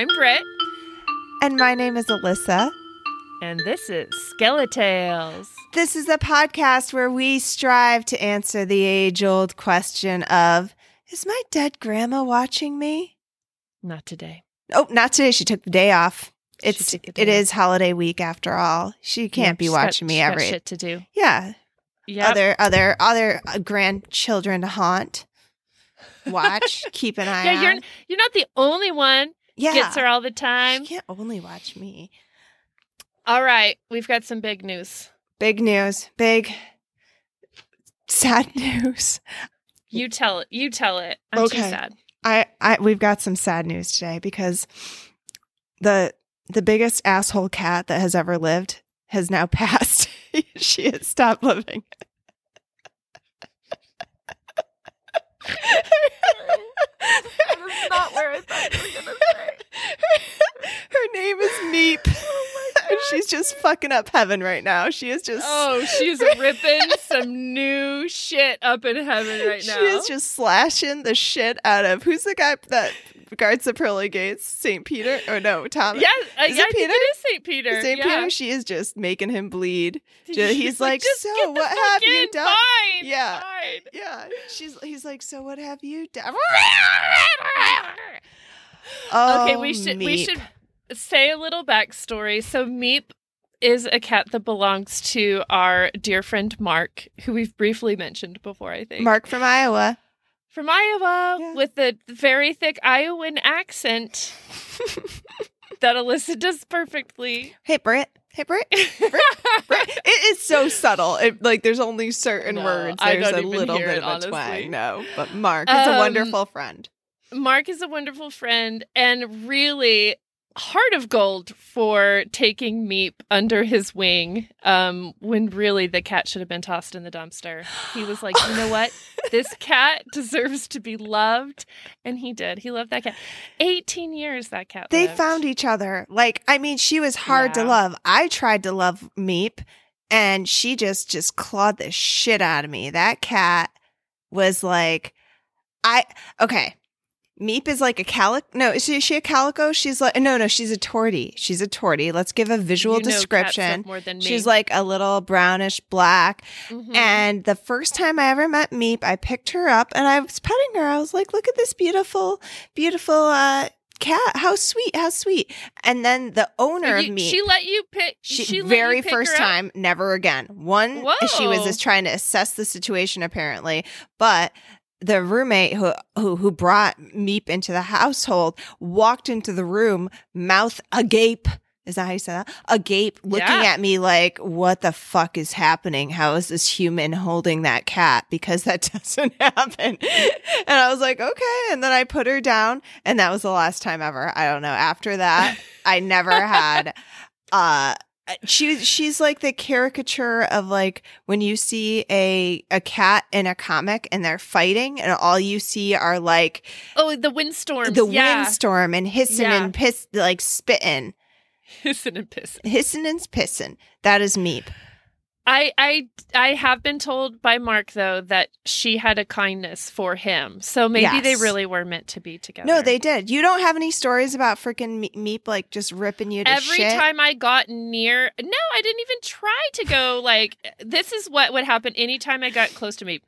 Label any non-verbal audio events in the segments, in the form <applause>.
I'm Britt, And my name is Alissa. and this is Skeletales. This is a podcast where we strive to answer the age old question of Is my dead grandma watching me? Not today. Oh, not today. She took the day off. It's day it off. is holiday week after all. She can't be she's got- watching me every shit to do. yeah Yeah. other other other uh, grandchildren to haunt. Watch, <laughs> keep an eye Yeah, on. you're you're not the only one. Yeah, Gets her all the she time. can't only watch me. All right, we've got some big news. Big news, big sad <laughs> news. You tell it. You tell it. I'm too Okay. sad. I, I we've got some sad news today because the the biggest asshole cat that has ever lived has now <laughs> passed. she has stopped living. <laughs> Is not where I thought you were gonna say. <laughs> Her name is Meep. <laughs> Oh <laughs> and she's just fucking up heaven right now. She is just Oh, she's ripping some new shit up in heaven right now. She is just slashing the shit out of who's the guy that guards the pearly gates? Saint Peter? Or no, Thomas? yeah, uh, Is yeah, it Peter? it is Saint Peter. Saint yeah. Peter. She is just making him bleed. <laughs> Ju- he's like, just "So, what have you done?" Fine, Yeah. fine. Yeah, she's. He's like, so what have you done? <laughs> okay, Oh, we should we should say a little backstory. So Meep is a cat that belongs to our dear friend Mark, who we've briefly mentioned before, I think. Mark from Iowa. From Iowa Yeah. with a very thick Iowan accent <laughs> that Alissa does perfectly. Hey, Britt. Hey, Britt. <laughs> Britt. It is so subtle. It, like, there's only certain No, words. There's a little bit it, of a honestly. twang. No, but Mark is a Um, wonderful friend. Mark is a wonderful friend and really heart of gold for taking Meep under his wing um, when really the cat should have been tossed in the dumpster. He was like, you know <gasps> what? This cat deserves to be loved. And he did. He loved that cat. 18 years that cat They lived. found each other. Like, I mean, she was hard to love. I tried to love Meep, and she just just clawed the shit out of me. That cat was like, I okay. Meep is like a calico. No, is she, is she a calico? She's like no, no. She's a tortie. She's a tortie. Let's give a visual You know description. love more than me. She's like a little brownish black. Mhm. And the first time I ever met Meep, I picked her up and I was petting her. I was like, look at this beautiful, beautiful uh, cat. How sweet, how sweet. And then the owner You- of Meep, she let you pick. she, she very pick first her up? time, never again. One, Whoa. she was just trying to assess the situation apparently, but the roommate who, who who brought Meep into the household walked into the room, mouth agape. Is that how you say that? Agape, looking Yeah. at me like, "What the fuck is happening? How is this human holding that cat? Because that <laughs> doesn't happen." And I was like, "Okay." And then I put her down, and that was the last time ever. I don't know. After that, I never had. uh Uh, she she's like the caricature of like when you see a a cat in a comic and they're fighting and all you see are like Oh, the windstorm the yeah. windstorm and hissing Yeah. and piss like spitting Hissing and pissing. hissing and pissing that is meep I I I have been told by Mark though that she had a kindness for him. So maybe they really were meant to be together. no they did you don't have any stories about freaking me- meep like just ripping you to Every shit time I got near No, I didn't even try to go like this is what would happen anytime I got close to me.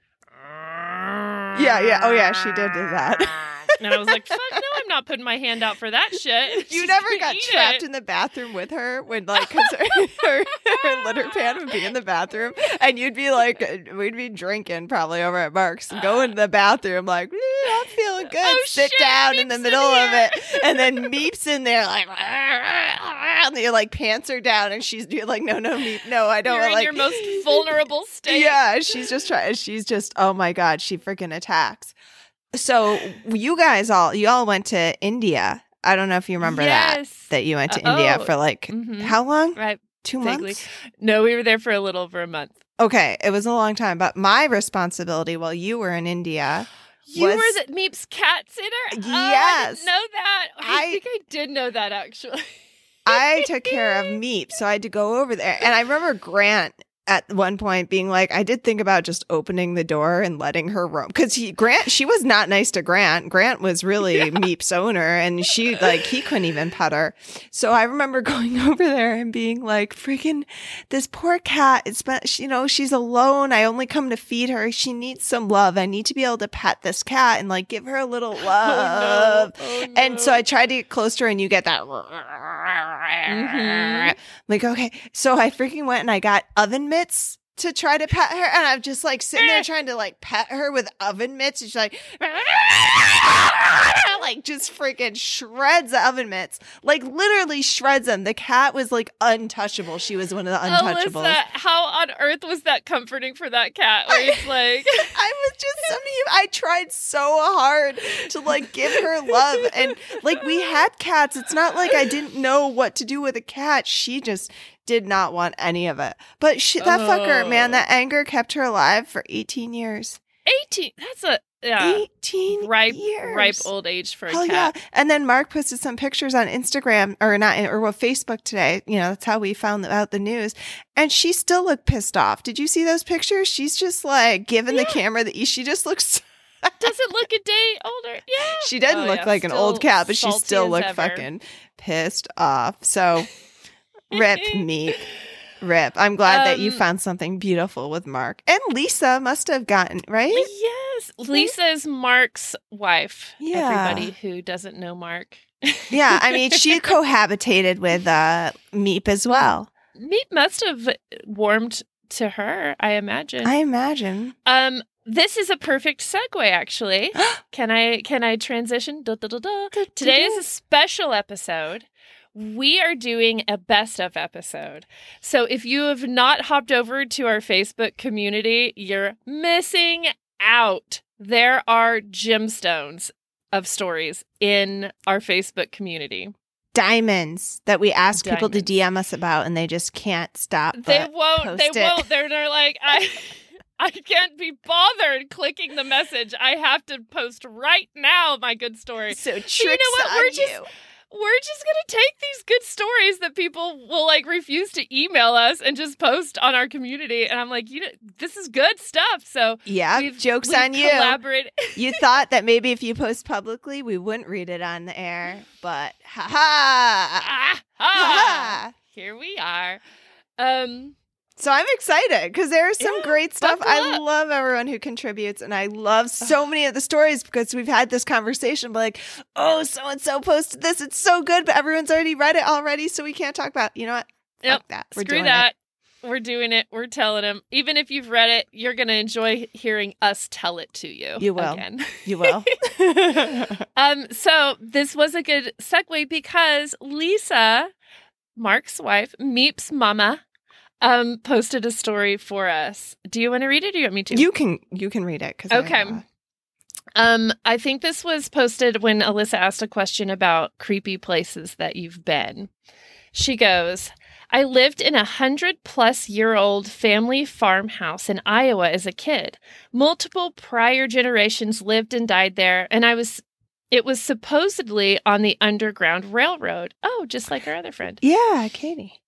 yeah yeah oh yeah she did do that <laughs> And I was like, fuck no, I'm not putting my hand out for that shit. <laughs> You She's never got trapped it. in the bathroom with her when, like, because <laughs> her, her, her litter pan would be in the bathroom, and you'd be like, we'd be drinking probably over at Mark's, and go into the bathroom like, "Eh, I'm feeling good. Oh, Sit shit, down in the Meep's in middle of it, and then Meep's in there like, <laughs> and you're like pants are down, and she's you're like, no, no, Meep, no, I don't You're in like your most vulnerable state. yeah, she's just trying. She's just, oh my god, she freaking attacks. So you guys all, you all went to India. I don't know if you remember that Yes. that you went to Uh, India oh, for like mhm. how long? Right. Two vaguely. months. No, we were there for a little over a month. Okay, it was a long time, but my responsibility while you were in India. You was- were the Meep's cat sitter? Oh, I Yes. didn't know that. I, I- think I did know that actually. I took <laughs> care of Meep, so I had to go over there. And I remember Grant at one point being like, I did think about just opening the door and letting her roam because he Grant she was not nice to Grant. Grant was really <laughs> Yeah. Meep's owner, and she like he couldn't even pet her. So I remember <laughs> going over there and being like, freaking this poor cat. It's she- you know she's alone. I only come to feed her. She needs some love. I need to be able to pet this cat and like give her a little <laughs> love. oh, no. Oh, And so. I tried to get closer, and you get that. Mhm. Like, okay. So I freaking went and I got oven mitts to try to pet her. And I'm just like sitting there eh. trying to like pet her with oven mitts. And she's like, <laughs> like just freaking shreds the oven mitts. Like literally shreds them. The cat was like untouchable. She was one of the untouchables. Alissa, how on earth was that comforting for that cat? Where it's <laughs> like, I was just some I tried so hard to like give her love and like we had cats. It's not like I didn't know what to do with a cat. She just did not want any of it. But she, that fucker, man, Oh. that anger kept her alive for 18 years. 18. That's a yeah, 18 ripe, years. ripe old age for a Hell cat. yeah. And then Mark posted some pictures on Instagram or not, or well, Facebook today. You know, that's how we found out the news. And she still looked pissed off. Did you see those pictures? She's just like giving the camera the, she just looks <laughs> Doesn't look a day older. Yeah. She didn't Oh, look yeah, like an old cat, but she still looked ever. fucking pissed off. So, rip <laughs> me. Rip. I'm glad that you Um, found something beautiful with Mark. And Lisa must have gotten, right? Yes. Lisa is Mark's wife. Yeah. Everybody who doesn't know Mark. Yeah. I mean, she <laughs> cohabitated with uh, Meep as well. Meep must have warmed to her, I imagine. I imagine. um this is a perfect segue actually. <gasps> can I can I transition? Da, da, da. Today is a special episode. We are doing a best of episode. So if you have not hopped over to our Facebook community, you're missing out. There are gemstones of stories in our Facebook community. diamonds that we ask people to DM us about, and they just can't stop. They won't. They it. won't. They're, they're like, I, <laughs> I can't be bothered clicking the message. I have to post right now. My good story. So tricks you know what? on We're just- you. We're just gonna take these good stories that people will like refuse to email us and just post on our community. And I'm like, you know, this is good stuff. So Yeah, we've- jokes we've on you. <laughs> You thought that maybe if you post publicly, we wouldn't read it on the air, but ha ha. ah, ha, ha. here we are. Um, So I'm excited because there's some Yeah, great stuff. I love everyone who contributes, and I love so many of the stories because we've had this conversation. But like, oh, so and so posted this; it's so good, but everyone's already read it already, so we can't talk about. it. You know what? Yep, Fuck that. We're Screw that. We're doing it. We're telling them. Even if you've read it, you're going to enjoy hearing us tell it to you. You will. Again. You will. <laughs> Um, so this was a good segue because Lisa, Mark's wife, Meep's mama, um, posted a story for us. Do you want to read it or do you want me to? you can you can read it. 'cause I, Okay. uh, Um, I think this was posted when Alissa asked a question about creepy places that you've been. She goes, I lived in a hundred plus year old family farmhouse in Iowa as a kid. Multiple prior generations lived and died there, and I was it was supposedly on the Underground Railroad. Oh, just like our other friend. yeah, Katie.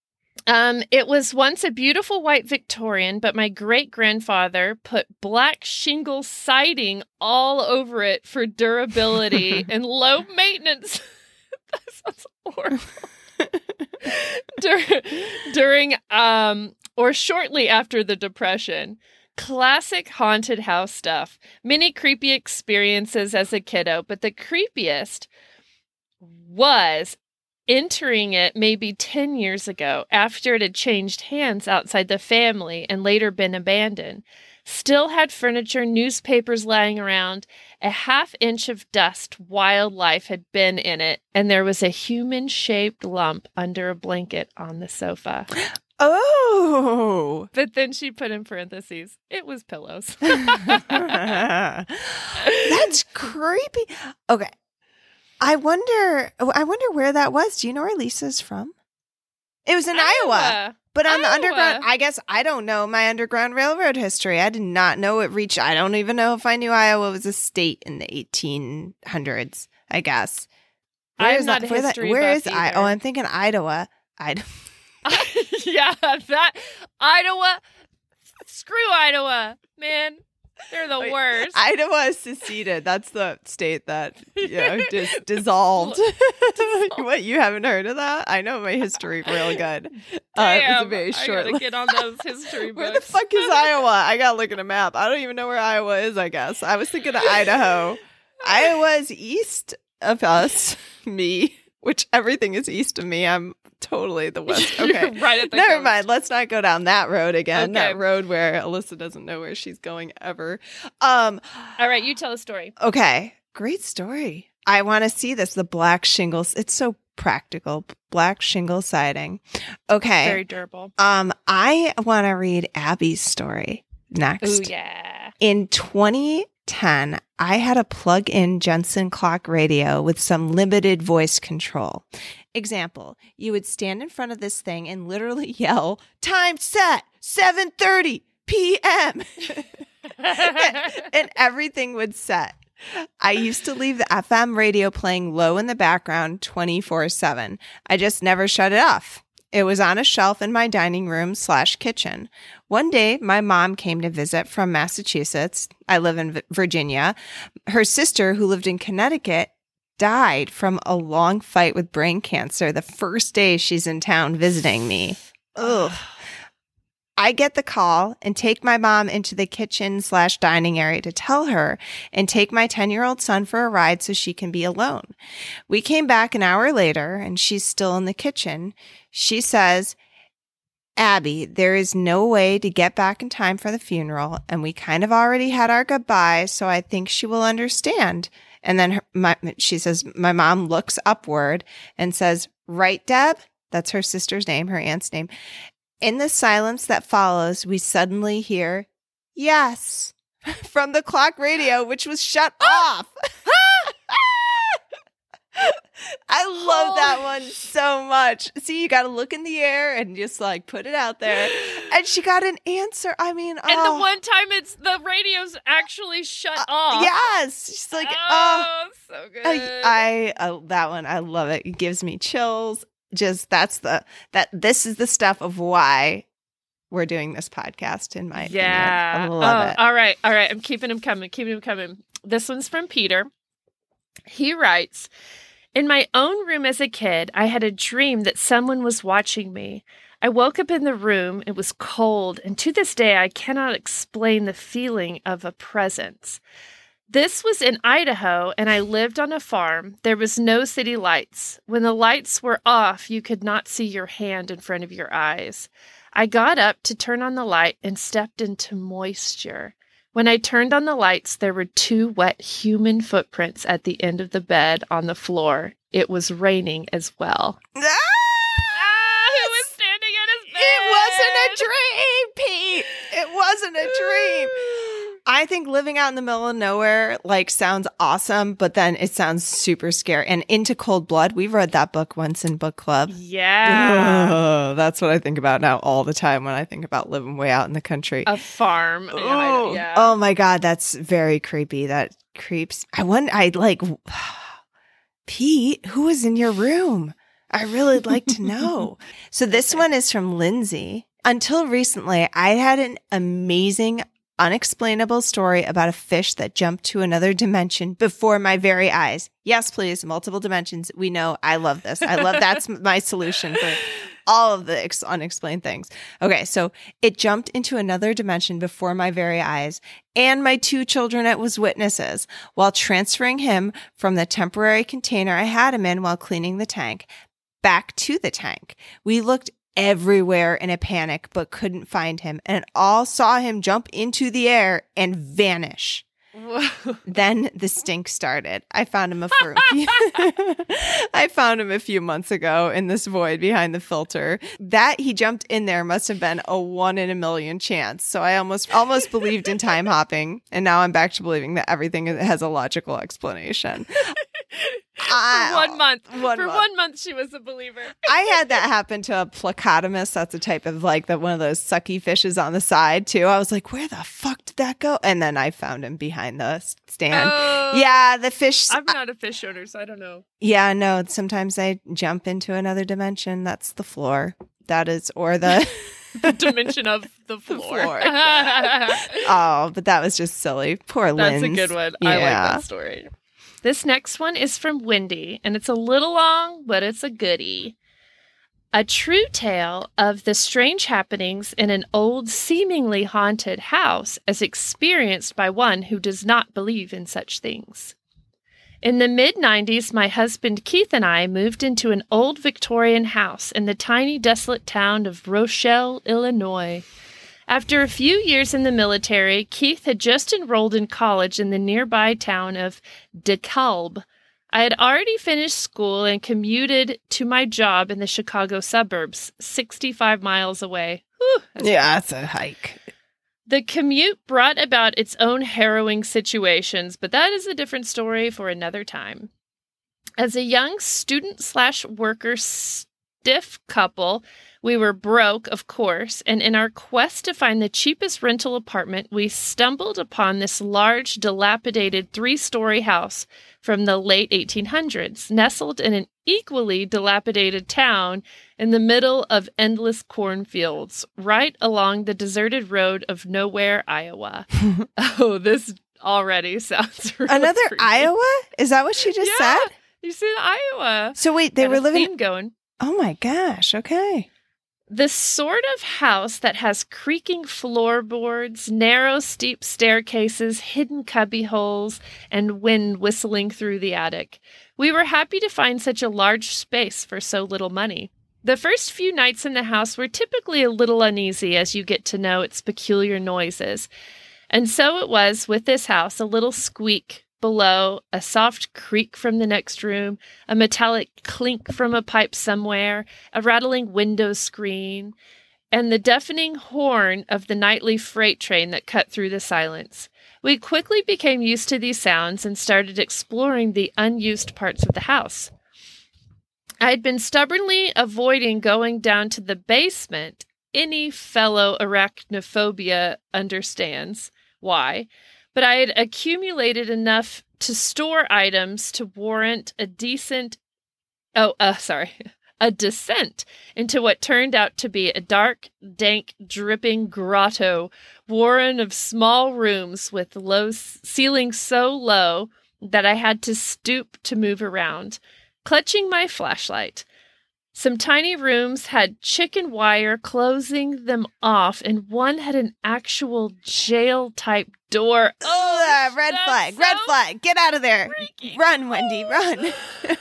Um, it was once a beautiful white Victorian, but my great grandfather put black shingle siding all over it for durability <laughs> and low maintenance. <laughs> that sounds horrible. <laughs> Dur- during um or shortly after the depression. Classic haunted house stuff. Many creepy experiences as a kiddo, but the creepiest was entering it maybe 10 years ago after it had changed hands outside the family and later been abandoned. Still had furniture, newspapers lying around. A half inch of dust, wildlife had been in it, and there was a human shaped lump under a blanket on the sofa. Oh. But then she put in parentheses, it was pillows. <laughs> That's creepy. Okay. I wonder I wonder where that was. Do you know where Lisa's from? It was in Iowa. But on the underground, I guess I don't know my Underground Railroad history. I did not know it reached. I don't even know if I knew Iowa was a state in the 1800s. I guess. I'm is not that- where that- history Where is I? Oh, I'm thinking Idaho. I <laughs> yeah, that Iowa, Screw Idaho, man. They're the worst. Idaho is seceded. That's the state that you know <laughs> dis- dissolved. <laughs> what you haven't heard of that? I know my history real good. Uh, it was a Damn, very I short. gotta get on those history books. <laughs> Where the fuck is Iowa? I gotta look at a map. I don't even know where Iowa is. I guess I was thinking of Idaho. Iowa is east of us, me, which everything is east of me. I'm totally the west. <laughs> Okay. right at the Never coast. mind. Let's not go down that road again. That road where Alissa doesn't know where she's going ever. Um. All right, you tell a story. Okay. Great story. I want to see this. The black shingles. It's so practical. Black shingle siding. Okay. Very durable. um. I want to read Abby's story next. Ooh, yeah. In 2010, I had a plug in Jensen clock radio with some limited voice control. Example, you would stand in front of this thing and literally <laughs> yell, time set, 7.30 p.m. <laughs> and everything would set. I used to leave the FM radio playing low in the background 24 7. I just never shut it off. It was on a shelf in my dining room slash kitchen. One day, my mom came to visit from Massachusetts. I live in Virginia. Her sister, who lived in Connecticut, died from a long fight with brain cancer the first day she's in town visiting me. Ugh. I get the call and take my mom into the kitchen slash dining area to tell her and take my 10 year old son for a ride so she can be alone. We came back an hour later and she's still in the kitchen. She says, Abby, there is no way to get back in time for the funeral, and we kind of already had our goodbye, so I think she will understand. And then her, my, she says, My mom looks upward and says, Right, Deb? That's her sister's name, her aunt's name. In the silence that follows, we suddenly hear, Yes, <laughs> from the clock radio, which was shut ah! off. <laughs> I love that one so much. See, you got to look in the air and just like put it out there. <gasps> And she got an answer. I mean, And oh, the one time it's the radio's actually shut off. yes, she's like, oh, oh, so good. I, I uh, that one, I love it. It gives me chills. Just that's the that this is the stuff of why we're doing this podcast. In my yeah. opinion. I love Oh, it. All right. All right. I'm keeping them coming. Keeping them coming. This one's from Peter. He writes In my own room as a kid, I had a dream that someone was watching me. I woke up in the room. It was cold, and to this day, I cannot explain the feeling of a presence. This was in Idaho, and I lived on a farm. There was no city lights. When the lights were off, you could not see your hand in front of your eyes. I got up to turn on the light and stepped into moisture. When I turned on the lights, there were two wet human footprints at the end of the bed on the floor. It was raining as well. Ah! Ah, who was standing at his bed? It wasn't a dream, Pete. It wasn't a dream. I think living out in the middle of nowhere like sounds awesome, but then it sounds super scary. And Into Cold Blood, we read that book once in book club. Yeah. That's what I think about now all the time when I think about living way out in the country. A farm. Oh, yeah. oh my god, that's very creepy. That creeps. I wonder. I like <sighs> Pete. Who was in your room? I really like to know. <laughs> so this one is from Lindsay. Until recently, I had an amazing, unexplainable story about a fish that jumped to another dimension before my very eyes. Yes, please, multiple dimensions. We know. I love this. I love <laughs> that's my solution for all of the ex- unexplained things. Okay, so it jumped into another dimension before my very eyes, and my two children it was witnesses while transferring him from the temporary container I had him in while cleaning the tank back to the tank. We looked everywhere in a panic but couldn't find him and all saw him jump into the air and vanish. Whoa. <laughs> Then the stink started. I found him a, few <laughs> I found him a few months ago in this void behind the filter. That he jumped in there must have been a one in a million chance. So I almost almost believed in time hopping, and now I'm back to believing that everything has a logical explanation. I- For one month. <laughs> one For month. one month, she was a believer. <laughs> I had that happen to a plecostomus. That's a type of like the one of those sucky fishes on the side too. I was like, where the fuck did that go? And then I found him behind the stand. Oh. yeah, the fish. I'm not a fish owner, so I don't know. yeah, no. Sometimes I jump into another dimension. That's the floor. That is, or the. <laughs> the dimension of the floor. floor. oh, but that was just silly. Poor That's Linz. a good one. I like that story. This next one is from Wendy, and it's a little long, but it's a goodie. A true tale of the strange happenings in an old, seemingly haunted house as experienced by one who does not believe in such things. In the mid 90s, my husband Keith and I moved into an old Victorian house in the tiny, desolate town of Rochelle, Illinois. After a few years in the military, Keith had just enrolled in college in the nearby town of DeKalb. I had already finished school and commuted to my job in the Chicago suburbs, 65 miles away. Whew, that's Yeah, that's a hike. the commute brought about its own harrowing situations, but that is a different story for another time. As a young student slash worker stiff couple, we were broke, of course, and in our quest to find the cheapest rental apartment, we stumbled upon this large, dilapidated three story house from the late 1800s, nestled in an equally dilapidated town in the middle of endless cornfields, right along the deserted road of Nowhere, Iowa. <laughs> oh, this already <laughs> sounds really Another creepy. Iowa? Is that what she just Yeah. said? You said Iowa? So wait, they Got were living. going. Oh my gosh. Okay. The sort of house that has creaking floorboards, narrow, steep staircases, hidden cubby holes, and wind whistling through the attic. We were happy to find such a large space for so little money. The first few nights in the house were typically a little uneasy as you get to know its peculiar noises. And so it was with this house a little squeak below, a soft creak from the next room, a metallic clink from a pipe somewhere, a rattling window screen, and the deafening horn of the nightly freight train that cut through the silence. We quickly became used to these sounds and started exploring the unused parts of the house. I had been stubbornly avoiding going down to the basement. Any fellow arachnophobia understands why but I had accumulated enough to store items to warrant a decent oh uh sorry <laughs> a descent into what turned out to be a dark dank dripping grotto warren of small rooms with low ceilings so low that I had to stoop to move around clutching my flashlight some tiny rooms had chicken wire closing them off, and one had an actual jail type door. Oh, red flag. Red flag. Get out of there. Run, Wendy. Run. <laughs>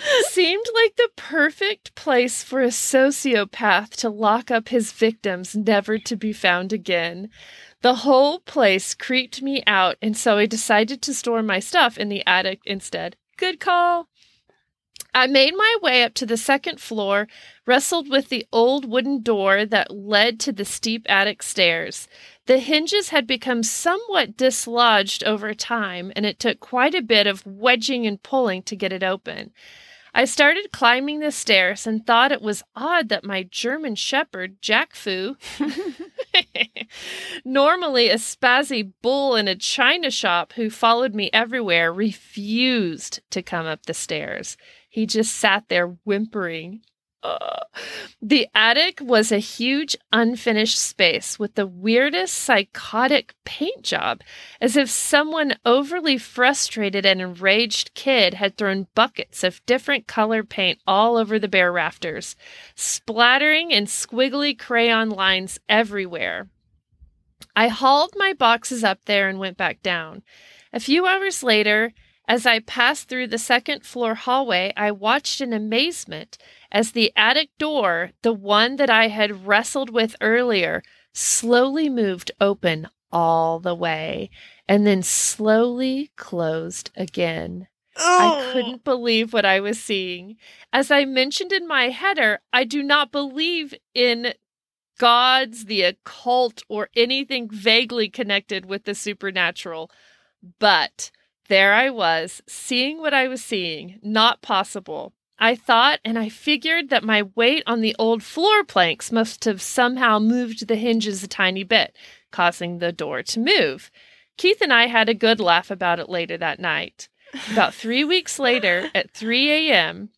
<laughs> Seemed like the perfect place for a sociopath to lock up his victims, never to be found again. The whole place creeped me out, and so I decided to store my stuff in the attic instead. Good call. I made my way up to the second floor, wrestled with the old wooden door that led to the steep attic stairs. The hinges had become somewhat dislodged over time, and it took quite a bit of wedging and pulling to get it open. I started climbing the stairs and thought it was odd that my German shepherd, Jack Fu, <laughs> normally a spazzy bull in a china shop who followed me everywhere, refused to come up the stairs. He just sat there whimpering. The attic was a huge unfinished space with the weirdest psychotic paint job, as if someone overly frustrated and enraged kid had thrown buckets of different color paint all over the bare rafters, splattering in squiggly crayon lines everywhere. I hauled my boxes up there and went back down. A few hours later, as I passed through the second floor hallway, I watched in amazement as the attic door, the one that I had wrestled with earlier, slowly moved open all the way and then slowly closed again. I oh. couldn't believe what I was seeing. As I mentioned in my header, I do not believe in gods, the occult, or anything vaguely connected with the supernatural. But there I was, seeing what I was seeing. Not possible. I thought and I figured that my weight on the old floor planks must have somehow moved the hinges a tiny bit, causing the door to move. Keith and I had a good laugh about it later that night. About <laughs> three weeks later, at 3 a.m.,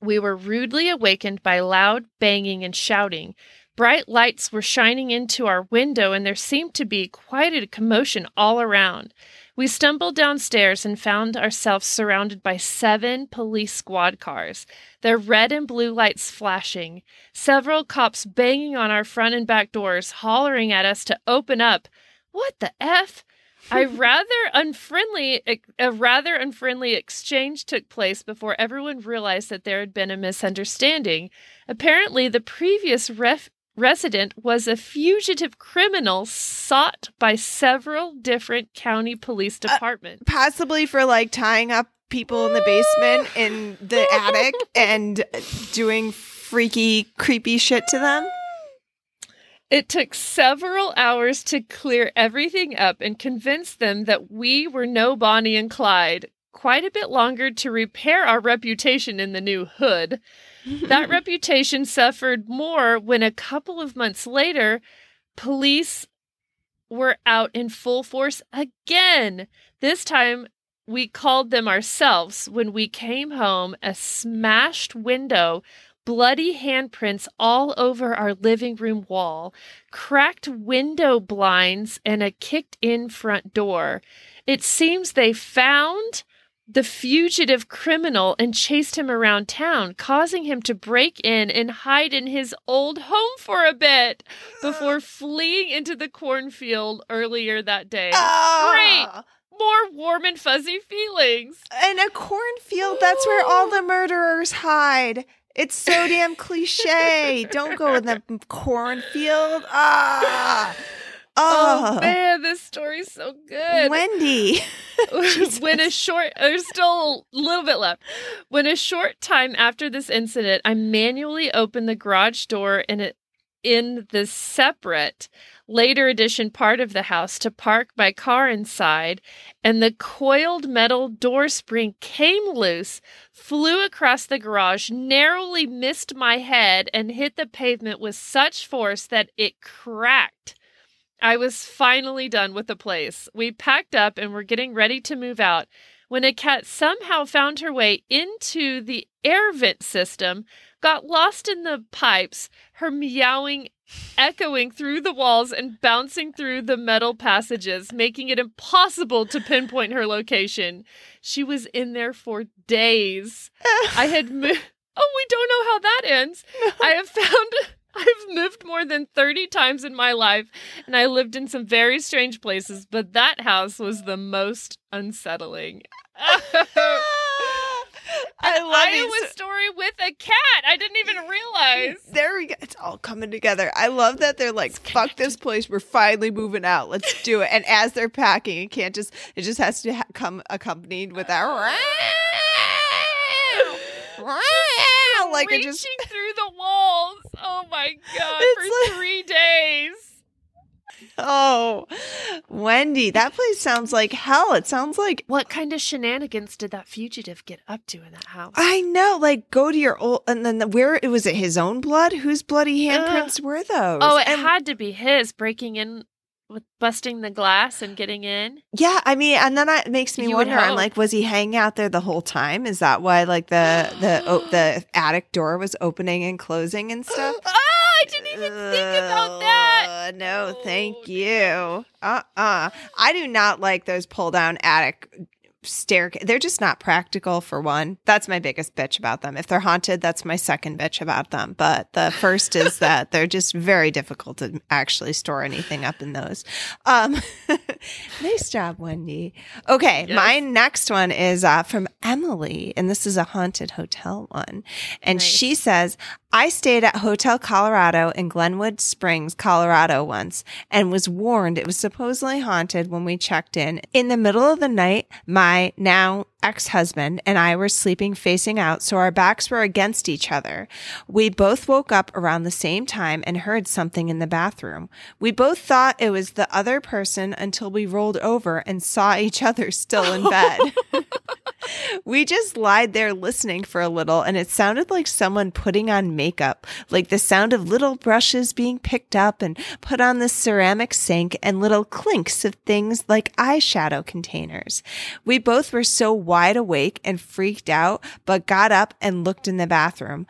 We were rudely awakened by loud banging and shouting. Bright lights were shining into our window, and there seemed to be quite a commotion all around. We stumbled downstairs and found ourselves surrounded by seven police squad cars, their red and blue lights flashing, several cops banging on our front and back doors, hollering at us to open up. What the F? I <laughs> rather unfriendly a rather unfriendly exchange took place before everyone realized that there had been a misunderstanding. Apparently, the previous ref- resident was a fugitive criminal sought by several different county police departments. Uh, possibly for like tying up people in the basement in the <laughs> attic and doing freaky, creepy shit to them. It took several hours to clear everything up and convince them that we were no Bonnie and Clyde. Quite a bit longer to repair our reputation in the new hood. <laughs> that reputation suffered more when a couple of months later, police were out in full force again. This time, we called them ourselves when we came home. A smashed window bloody handprints all over our living room wall, cracked window blinds, and a kicked in front door. It seems they found the fugitive criminal and chased him around town, causing him to break in and hide in his old home for a bit before <gasps> fleeing into the cornfield earlier that day. Ah. Great! More warm and fuzzy feelings. In a cornfield, that's where all the murderers hide. It's so damn cliche. Don't go in the <laughs> cornfield. Ah. Oh, oh man, this story's so good. Wendy. <laughs> <laughs> when a short there's still a little bit left. When a short time after this incident, I manually opened the garage door and it in the separate later edition part of the house to park my car inside, and the coiled metal door spring came loose, flew across the garage, narrowly missed my head, and hit the pavement with such force that it cracked. I was finally done with the place. We packed up and were getting ready to move out when a cat somehow found her way into the air vent system, got lost in the pipes, her meowing echoing through the walls and bouncing through the metal passages, making it impossible to pinpoint her location. She was in there for days. I had <laughs> moved. Oh, we don't know how that ends. No. I have found. I've moved more than 30 times in my life and I lived in some very strange places, but that house was the most unsettling. <laughs> I love Iowa it. story with a cat. I didn't even realize. <laughs> There we go. It's all coming together. I love that they're like, "Fuck this place. We're finally moving out. Let's do it." And as they're packing, it can't just. It just has to ha- come accompanied with that. <laughs> like reaching it just through the walls. Oh my god! It's for like, three days. Oh, Wendy, that place sounds like hell. It sounds like what kind of shenanigans did that fugitive get up to in that house? I know, like go to your old, and then the, where it was it his own blood? Whose bloody handprints were those? Oh, it and, had to be his breaking in with busting the glass and getting in. Yeah, I mean, and then it makes me you wonder. I'm like, was he hanging out there the whole time? Is that why, like the the oh, <gasps> the attic door was opening and closing and stuff? oh, <gasps> I didn't even uh, think about that. No, oh, thank you. Uh uh-uh. uh I do not like those pull down attic staircase. They're just not practical for one. That's my biggest bitch about them. If they're haunted, that's my second bitch about them. But the first is <laughs> that they're just very difficult to actually store anything up in those. Um, <laughs> nice job, Wendy. Okay, yes. my next one is uh, from Emily, and this is a haunted hotel one. And nice. she says, I stayed at Hotel Colorado in Glenwood Springs, Colorado once and was warned it was supposedly haunted when we checked in. In the middle of the night, my now ex husband and I were sleeping facing out, so our backs were against each other. We both woke up around the same time and heard something in the bathroom. We both thought it was the other person until we rolled over and saw each other still in bed. <laughs> we just lied there listening for a little, and it sounded like someone putting on makeup, like the sound of little brushes being picked up and put on the ceramic sink and little clinks of things like eyeshadow containers. We both were so wide awake and freaked out, but got up and looked in the bathroom.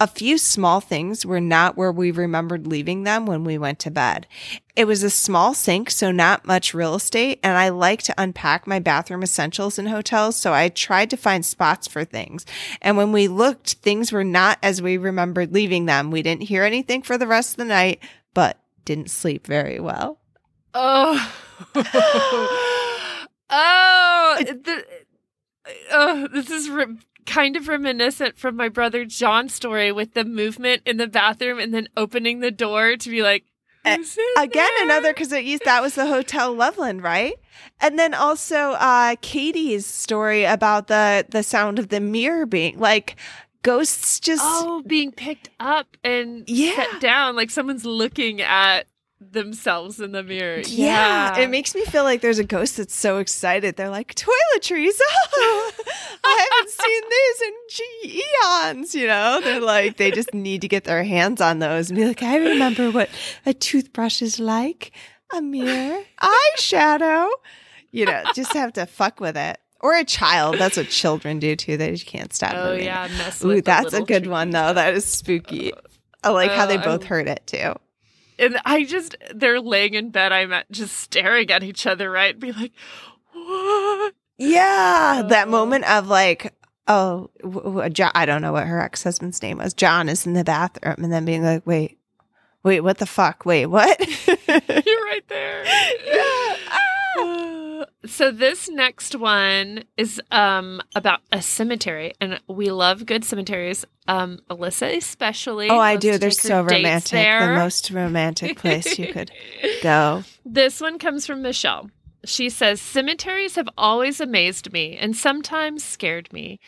A few small things were not where we remembered leaving them when we went to bed. It was a small sink, so not much real estate, and I like to unpack my bathroom essentials in hotels, so I tried to find spots for things. And when we looked, things were not as we remembered leaving them. We didn't hear anything for the rest of the night, but didn't sleep very well. Oh. <laughs> oh. The, oh, this is re- kind of reminiscent from my brother John's story with the movement in the bathroom and then opening the door to be like, Again, there? another because it used that was the Hotel Loveland, right? And then also uh Katie's story about the the sound of the mirror being like ghosts just Oh, being picked up and Yeah. set down like someone's looking at themselves in the mirror. Yeah, it makes me feel like there's a ghost that's so excited. They're like toiletries. <laughs> Oh, I haven't <laughs> seen these in ge- eons. You know, they're like they just need to get their hands on those and be like, I remember what a toothbrush is like, a mirror, eyeshadow. You know, just have to fuck with it. Or a child. That's what children do too. They just can't stop. Oh moving. yeah, mess Ooh, with the that's a good one though. That is spooky. I like how they Uh, both I- heard it too. And I just they're laying in bed. I'm at just staring at each other, right? Be like, what? Yeah, that Oh. moment of like, oh, w- w- Jo- I don't know what her ex husband's name was. John is in the bathroom, and then being like, wait, wait, what the fuck? Wait, what? <laughs> You're right there. Yeah. So this next one is um about a cemetery, and we love good cemeteries. Um, Alissa especially. oh, I do. They're so romantic. there. The most romantic place you could <laughs> go. This one comes from Michelle. She says, Cemeteries have always amazed me and sometimes scared me.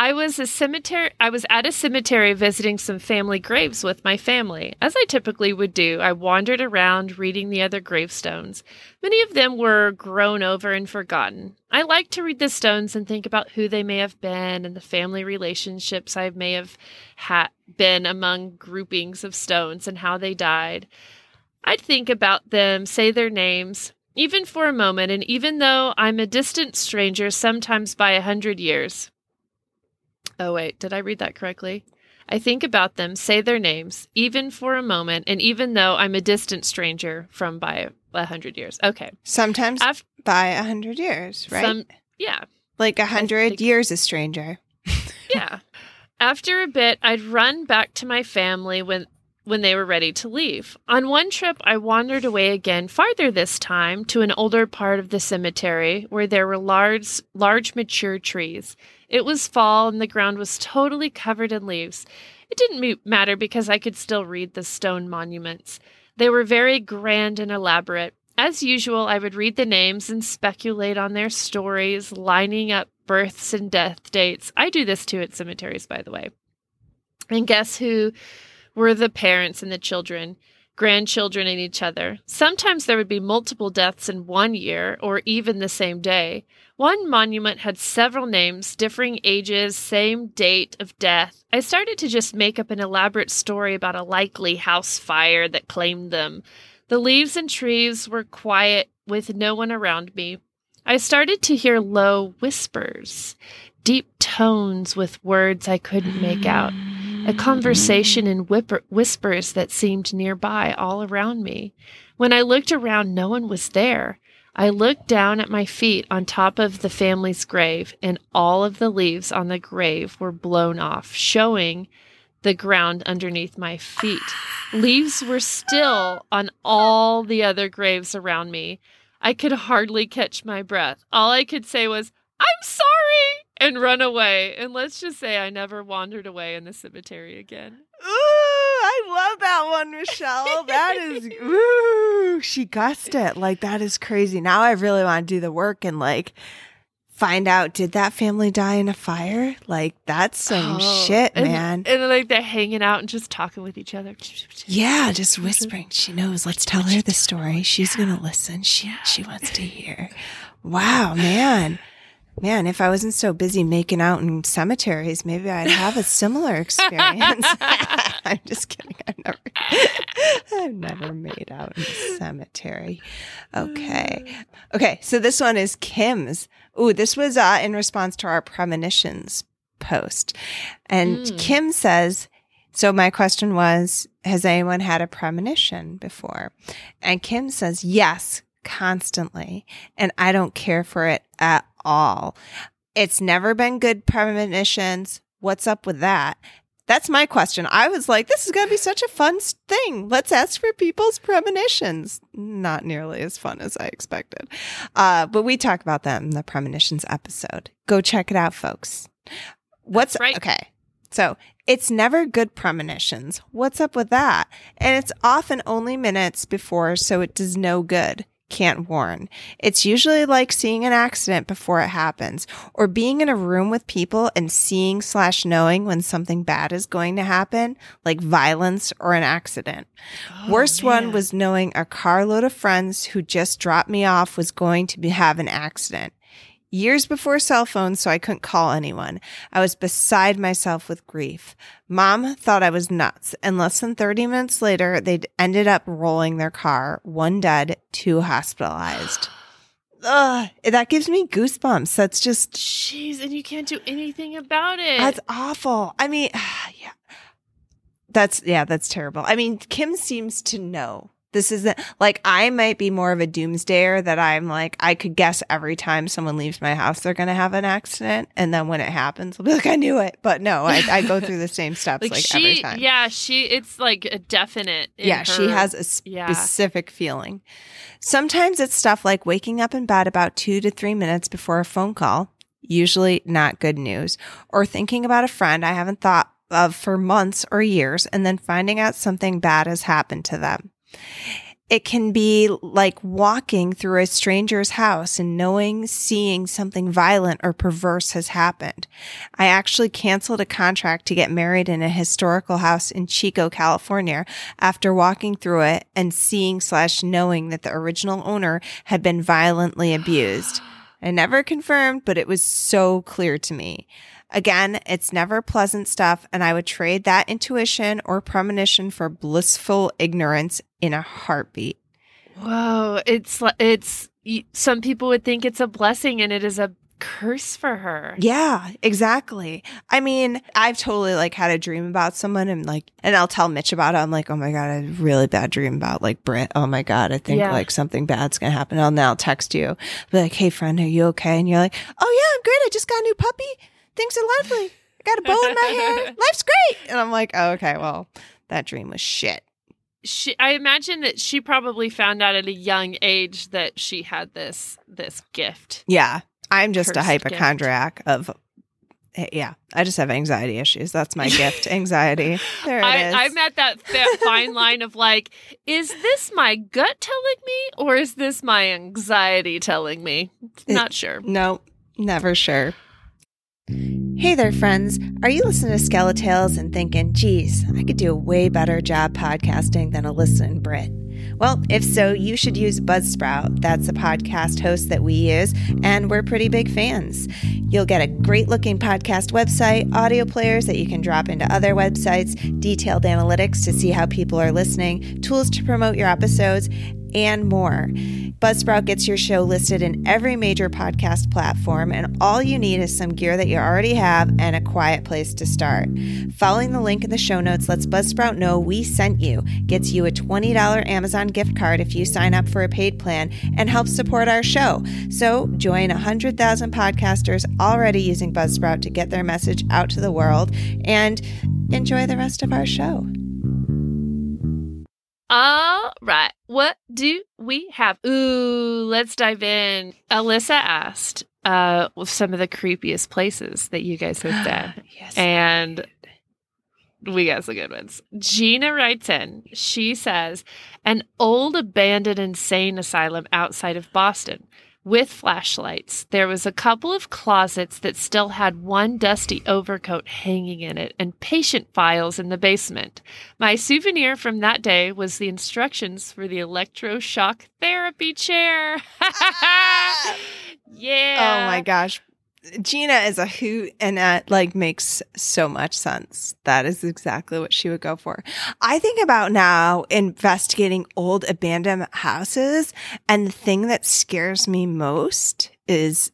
I was a cemetery I was at a cemetery visiting some family graves with my family. As I typically would do, I wandered around reading the other gravestones. Many of them were grown over and forgotten. I like to read the stones and think about who they may have been and the family relationships I may have ha- been among groupings of stones and how they died. I'd think about them, say their names, even for a moment, and even though I'm a distant stranger, sometimes by a hundred years. Oh, wait, did I read that correctly? I think about them, say their names, even for a moment, and even though I'm a distant stranger from by a hundred years. Okay. Sometimes by a hundred years, right? Some, yeah. like a hundred years a stranger. <laughs> yeah. After a bit, I'd run back to my family when when they were ready to leave. On one trip, I wandered away again, farther this time, to an older part of the cemetery where there were large large mature trees. It was fall and the ground was totally covered in leaves. It didn't matter because I could still read the stone monuments. They were very grand and elaborate. As usual, I would read the names and speculate on their stories, lining up births and death dates. I do this too at cemeteries, by the way. And guess who were the parents and the children, grandchildren, and each other? Sometimes there would be multiple deaths in one year or even the same day. One monument had several names, differing ages, same date of death. I started to just make up an elaborate story about a likely house fire that claimed them. The leaves and trees were quiet with no one around me. I started to hear low whispers, deep tones with words I couldn't make out, a conversation in whipper- whispers that seemed nearby all around me. When I looked around, no one was there. I looked down at my feet on top of the family's grave, and all of the leaves on the grave were blown off, showing the ground underneath my feet. Leaves were still on all the other graves around me. I could hardly catch my breath. All I could say was, I'm sorry, and run away. And let's just say I never wandered away in the cemetery again. Ooh, I love that one, Michelle. That is ooh, she guessed it. Like that is crazy. Now I really want to do the work and like find out did that family die in a fire? Like that's some Oh, shit, and- man. And like they're hanging out and just talking with each other. yeah, just mm-hmm. whispering. She knows. Let's tell her the story. She's gonna listen. She she wants to hear. Wow, man. Man, if I wasn't so busy making out in cemeteries, maybe I'd have a similar <laughs> experience. <laughs> I'm just kidding. I've never, <laughs> I've never made out in a cemetery. Okay. Okay. So this one is Kim's. Ooh, this was uh, in response to our premonitions post. And Mm. Kim says, so my question was, has anyone had a premonition before? And Kim says, yes, constantly. And I don't care for it at all. It's never been good premonitions. What's up with that? That's my question. I was like, this is going to be such a fun thing. Let's ask for people's premonitions. Not nearly as fun as I expected. Uh, but we talk about them in the premonitions episode. Go check it out, folks. What's That's right. okay? So it's never good premonitions. What's up with that? And it's often only minutes before, so it does no good. Can't warn. It's usually like seeing an accident before it happens, or being in a room with people and seeing slash knowing when something bad is going to happen, like violence or an accident. Oh, Worst one was knowing a carload of friends who just dropped me off was going to be, have an accident. Years before cell phones, so I couldn't call anyone. I was beside myself with grief. Mom thought I was nuts, and less than 30 minutes later, they'd ended up rolling their car, one dead, two hospitalized. <sighs> Ugh, that gives me goosebumps. That's just, Jeez, and you can't do anything about it. that's awful. I mean, <sighs> yeah. That's, yeah, that's terrible. I mean, Kim seems to know. This isn't like I might be more of a doomsdayer that I'm like, I could guess every time someone leaves my house, they're going to have an accident. And then when it happens, I'll be like, I knew it. But no, I, I go through the <laughs> same steps like, like, every time. yeah, she. It's like a definite. in Yeah, she has a yeah. specific feeling. Sometimes it's stuff like waking up in bed about two to three minutes before a phone call, usually not good news, or thinking about a friend I haven't thought of for months or years and then finding out something bad has happened to them. It can be like walking through a stranger's house and knowing, seeing something violent or perverse has happened. I actually canceled a contract to get married in a historical house in Chico, California after walking through it and seeing slash knowing that the original owner had been violently abused. I never confirmed, but it was so clear to me. Again, it's never pleasant stuff, and I would trade that intuition or premonition for blissful ignorance in a heartbeat. Whoa, it's it's. Some people would think it's a blessing, and it is a curse for her. Yeah, exactly. I mean, I've totally like had a dream about someone and like, and I'll tell Mitch about it. I'm like, oh my God, I had a really bad dream about like Britt. Oh my God, I think Yeah. like something bad's to happen. I'll now text you, be like, hey friend, are you okay? And you're like, oh yeah, I'm great. I just got a new puppy. Things are lovely. I got a bow in my hair. <laughs> Life's great. And I'm like, oh, okay, well, that dream was shit. She, I imagine that she probably found out at a young age that she had this this gift. Yeah. I'm just a Cursed gift. hypochondriac of, eh, yeah, I just have anxiety issues. That's my gift, <laughs> anxiety. There it is. I, I'm at that, that fine line of like, is this my gut telling me, or is this my anxiety telling me? It- Not sure. No, never sure. Hey there, friends. Are you listening to Skeletales and thinking, geez, I could do a way better job podcasting than Alissa and Britt? Well, if so, you should use Buzzsprout. That's the podcast host that we use, and we're pretty big fans. You'll get a great looking podcast website, audio players that you can drop into other websites, detailed analytics to see how people are listening, tools to promote your episodes, and more. Buzzsprout gets your show listed in every major podcast platform, and all you need is some gear that you already have and a quiet place to start. Following the link in the show notes lets Buzzsprout know we sent you, gets you a $20 Amazon gift card if you sign up for a paid plan, and helps support our show. So join 100,000 podcasters already using Buzzsprout to get their message out to the world and enjoy the rest of our show. All right. What do we have? Ooh, let's dive in. Alissa asked uh some of the creepiest places that you guys have been. <gasps> yes. and we got some good ones. Gina writes in. She says, an old abandoned insane asylum outside of Boston with flashlights. There was a couple of closets that still had one dusty overcoat hanging in it and patient files in the basement. My souvenir from that day was the instructions for the electroshock therapy chair. <laughs> <laughs> yeah. Oh my gosh. Gina is a hoot and that like makes so much sense. That is exactly what she would go for. I think about now investigating old abandoned houses and the thing that scares me most is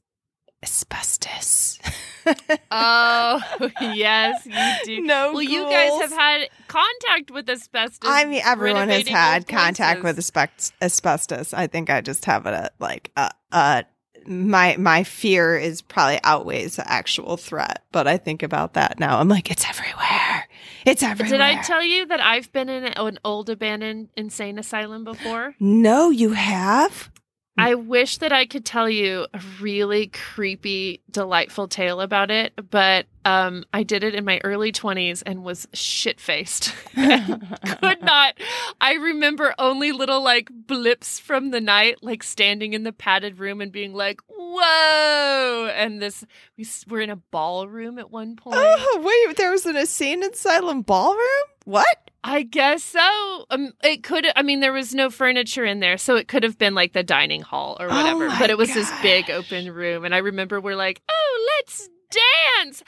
asbestos. <laughs> oh, yes, you do. no. well, you guys have had contact with asbestos. I mean, everyone has had contact with places. asbestos. I think I just have it at like uh, uh my my fear is probably outweighs the actual threat. But I think about that now. I'm like, it's everywhere. It's everywhere. Did I tell you that I've been in an old abandoned insane asylum before? No, you have. I wish that I could tell you a really creepy, delightful tale about it, but um, I did it in my early 20s and was shit faced. <laughs> Could not. I remember only little like blips from the night, like standing in the padded room and being like, whoa. And this, we were in a ballroom at one point. Oh wait, there was an in asylum ballroom. What? I guess so. Um, it could. I mean, there was no furniture in there, so it could have been like the dining hall or Oh whatever. my but it was this big open room, and I remember we're like, "Oh, let's dance."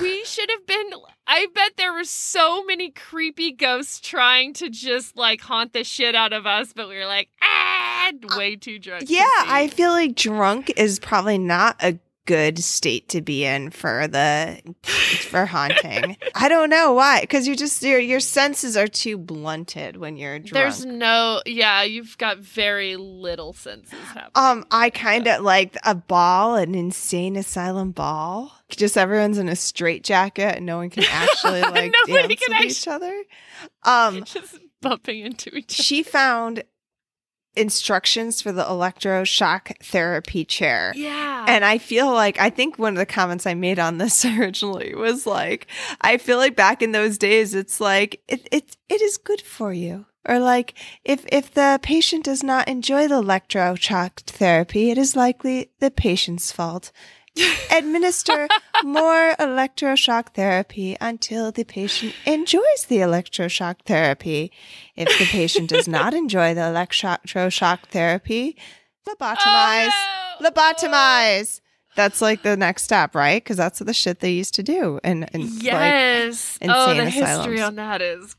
we <laughs> should have been. I bet there were so many creepy ghosts trying to just like haunt the shit out of us, but we were like, ah, way too drunk. Yeah, see." I feel like drunk is probably not a good state to be in for the for haunting. <laughs> I don't know why, because you just your your senses are too blunted when you're drunk. There's no. Yeah, you've got very little senses happening. um, I kind of like a ball, an insane asylum ball. Just everyone's in a straight jacket and no one can actually <laughs> like dance with each other. Um, <laughs> just bumping into each other. she found instructions for the electroshock therapy chair. Yeah. And I feel like I think one of the comments I made on this <laughs> originally was like, I feel like back in those days, it's like it it it is good for you. Or like if if the patient does not enjoy the electroshock therapy, it is likely the patient's fault. <laughs> Administer more electroshock therapy until the patient enjoys the electroshock therapy. If the patient does not enjoy the electroshock therapy, lobotomize Oh, no. lobotomize. That's like the next step, right? Because that's the shit they used to do. And, and like, Yes. oh, the insane history on that is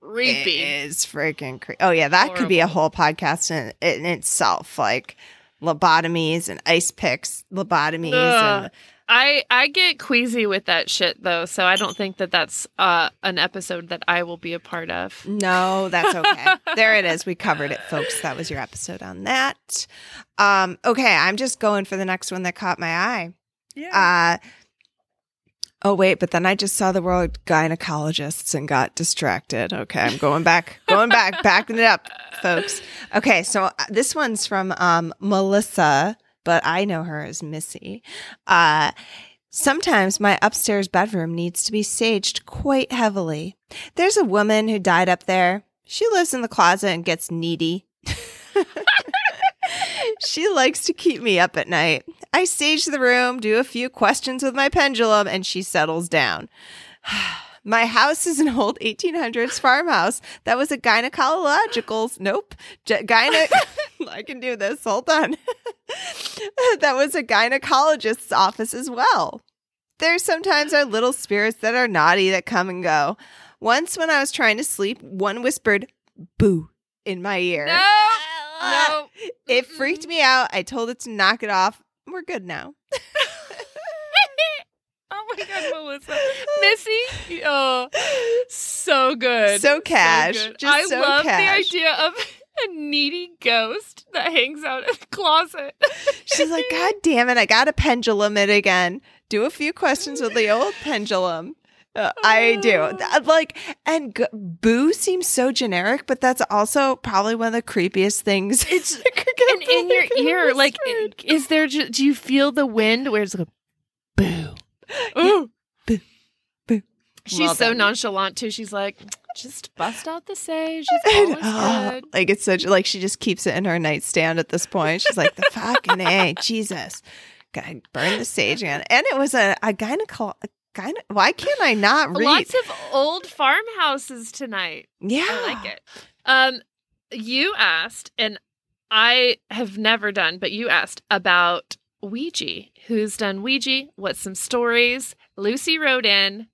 creepy. is freaking creepy. Oh yeah, that could be a whole podcast in, in itself, like lobotomies and ice picks, lobotomies, Ugh. and I I get queasy with that shit though, so I don't think that that's uh, an episode that I will be a part of. no, that's okay. <laughs> there it is. We covered it, folks. That was your episode on that. Um, okay, I'm just going for the next one that caught my eye. Uh Oh wait, but then I just saw the word gynecologists and got distracted. Okay, I'm going back, going back, <laughs> backing it up, folks. Okay, so uh, this one's from um, Melissa, but I know her as Missy. Uh, sometimes my upstairs bedroom needs to be saged quite heavily. There's a woman who died up there. She lives in the closet and gets needy. <laughs> she likes to keep me up at night. I sage the room, do a few questions with my pendulum, and she settles down. <sighs> My house is an old 1800s farmhouse that was a gynecological's. Nope. G- gyne- <laughs> I can do this. Hold on. <laughs> that was a gynecologist's office as well. There sometimes are little spirits that are naughty that come and go. Once, when I was trying to sleep, one whispered, boo, in my ear. No, no. <laughs> It freaked me out. I told it to knock it off. We're good now. <laughs> oh my god, Melissa, Missy, oh, so good, So cash. good. Just I so love cash. the idea of <laughs> a needy ghost that hangs out in the closet. She's like, God damn it, I got a pendulum it again. Do a few questions with the old pendulum. Uh, I do. Like, and g- boo seems so generic, but that's also probably one of the creepiest things. <laughs> It's that could get in, in your ear. Like, is there? ju- Do you feel the wind where it's like, boo, ooh, Boo. Boo. She's so nonchalant too. She's like, just bust out the sage. It's oh, good. like it's such like she just keeps it in her nightstand at this point. She's like the fucking a Jesus, gotta burn the sage again. And it was a a gyneco. A gyne- Why can't I not <laughs> read? Lots of old farmhouses tonight. yeah, I like it. Um, you asked, and I have never done, but you asked about Ouija. Who's done Ouija? What's some stories? Lucy wrote in.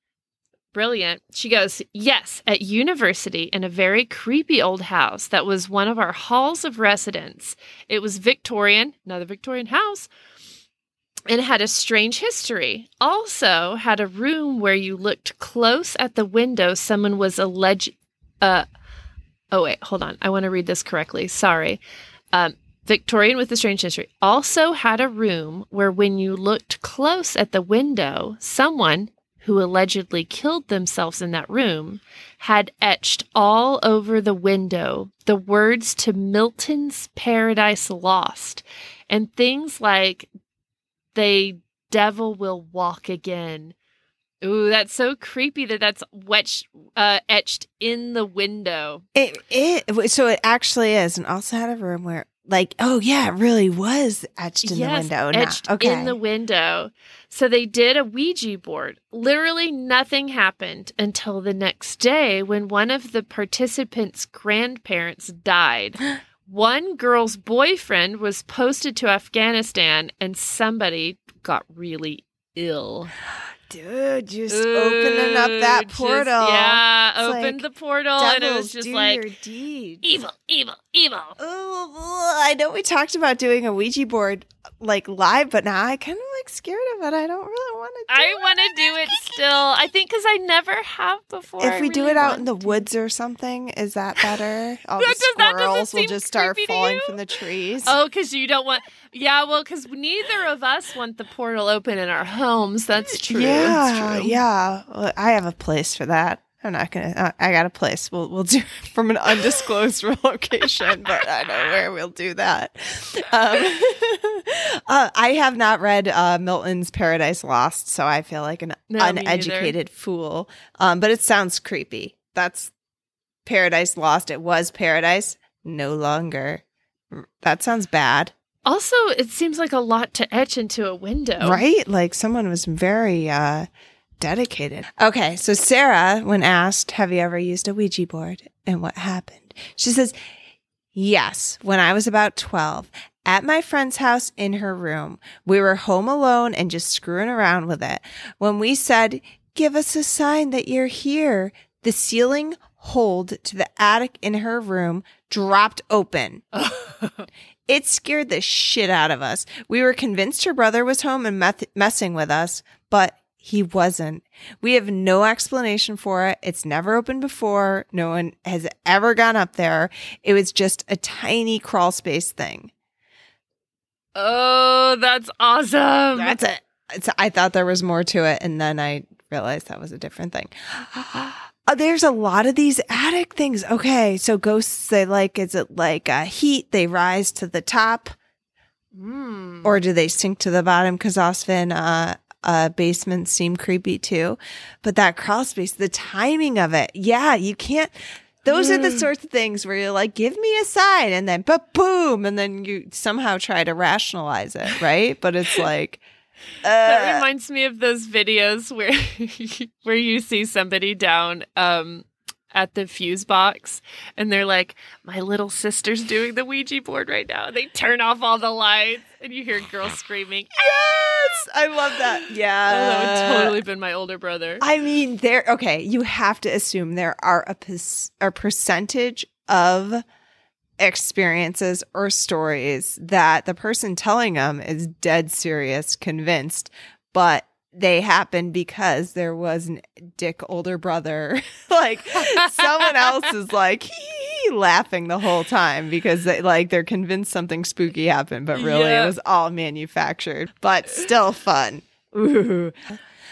Brilliant. She goes, Yes, at university in a very creepy old house that was one of our halls of residence. It was Victorian, another Victorian house, and had a strange history. Also, had a room where you looked close at the window. Someone was alleged. Uh, oh, wait, hold on. I want to read this correctly. Sorry. Um, Victorian with a strange history also had a room where, when you looked close at the window, someone who allegedly killed themselves in that room had etched all over the window the words to Milton's Paradise Lost and things like, they devil will walk again. Ooh, that's so creepy that that's wetched, uh, etched in the window. It it so it actually is, and also had a room where like oh yeah, it really was etched in yes, the window. etched okay, in the window. So they did a Ouija board. Literally nothing happened until the next day when one of the participants' grandparents died. <gasps> <gasps> <gasps> One girl's boyfriend was posted to Afghanistan and somebody got really ill. dude, just opening up that Ooh, just- portal. yeah, It's opened like, the portal and it was just like evil, evil, evil. Oh, I know we talked about doing a Ouija board like live, but now I kind of like scared of it. I don't really want to. I want to do it still. I think because I never have before. If we do it out in the woods or something, is that better? <laughs> All That the does- squirrels will just start falling from the trees. Oh, because you don't want. Yeah, well, because neither of us want the portal open in our homes. That's true. Yeah, That's true. yeah. Well, I have a place for that. I'm not gonna. I got a place. We'll we'll do <laughs> from an undisclosed <laughs> location, but I know where we'll do that. Um, <laughs> uh, I have not read uh, Milton's Paradise Lost, so I feel like an No, uneducated fool. Um, but it sounds creepy. That's Paradise Lost. It was Paradise, no longer. That sounds bad. Also, it seems like a lot to etch into a window. Right? Like someone was very uh dedicated. Okay, so Sarah, when asked, "Have you ever used a Ouija board and what happened?" She says, "Yes, when I was about 12." At my friend's house in her room. We were home alone and just screwing around with it. When we said, Give us a sign that you're here, the ceiling hold to the attic in her room dropped open. <laughs> It scared the shit out of us. We were convinced her brother was home and meth- messing with us, but he wasn't. We have no explanation for it. It's never opened before. No one has ever gone up there. It was just a tiny crawl space thing. oh, that's awesome. That's it. It's, I thought there was more to it, and then I realized that was a different thing. <gasps> Uh, there's a lot of these attic things. Okay, so ghosts, they like, is it like a heat? They rise to the top. Mm. or do they sink to the bottom? Because often uh, uh, basements seem creepy too. But that crawl space, the timing of it, yeah, you can't. Those are the Mm. sorts of things where you're like, give me a sign, and then but boom, and then you somehow try to rationalize it, right? But it's like, <laughs> That uh, reminds me of those videos where <laughs> where you see somebody down um at the fuse box and they're like, My little sister's doing the Ouija board right now. And they turn off all the lights and you hear girls <laughs> screaming. yes, I love that. Yeah, <laughs> Oh, that would totally been my older brother. I mean, there. Okay, you have to assume there are a, pers- a percentage of experiences or stories that the person telling them is dead serious, convinced, but they happen because there was a dick older brother. <laughs> like someone else is like hee, hee, hee, laughing the whole time because they like they're convinced something spooky happened, but really Yeah. it was all manufactured, but still fun. Ooh.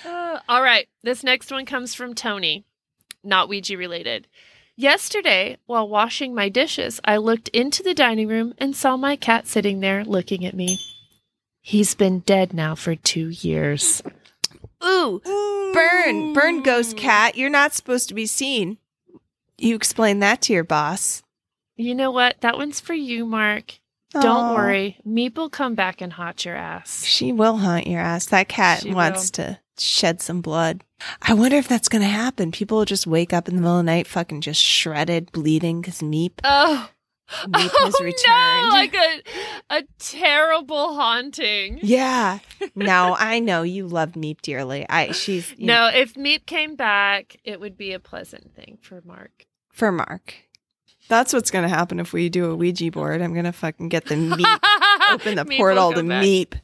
Uh, all right. This next one comes from Tony, not Ouija related. Yesterday, while washing my dishes, I looked into the dining room and saw my cat sitting there looking at me. He's been dead now for two years. Ooh, burn, burn, ghost cat. You're not supposed to be seen. You explain that to your boss. You know what? That one's for you, Mark. Don't worry. Meep will come back and haunt your ass. She will haunt your ass. That cat She wants to shed some blood. I wonder if that's going to happen. People will just wake up in the middle of the night fucking just shredded, bleeding because meep. Oh, <laughs> Meep oh, has returned. No, like a a terrible haunting. yeah. <laughs> No, I know you love Meep dearly. I she's No, if Meep came back, it would be a pleasant thing for Mark. for Mark. That's what's gonna happen if we do a Ouija board. I'm gonna fucking get the Meep <laughs> open the Meep portal to back. Meep.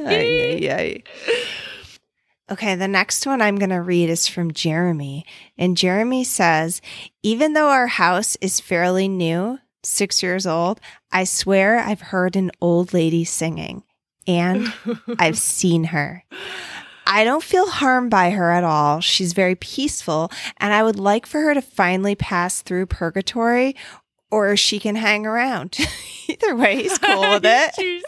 Ay, ay, ay. Okay, the next one I'm going to read is from Jeremy. And Jeremy says, even though our house is fairly new, six years old, I swear I've heard an old lady singing and <laughs> I've seen her. I don't feel harmed by her at all. She's very peaceful, and I would like for her to finally pass through purgatory or she can hang around. <laughs> Either way, he's <laughs> cool with it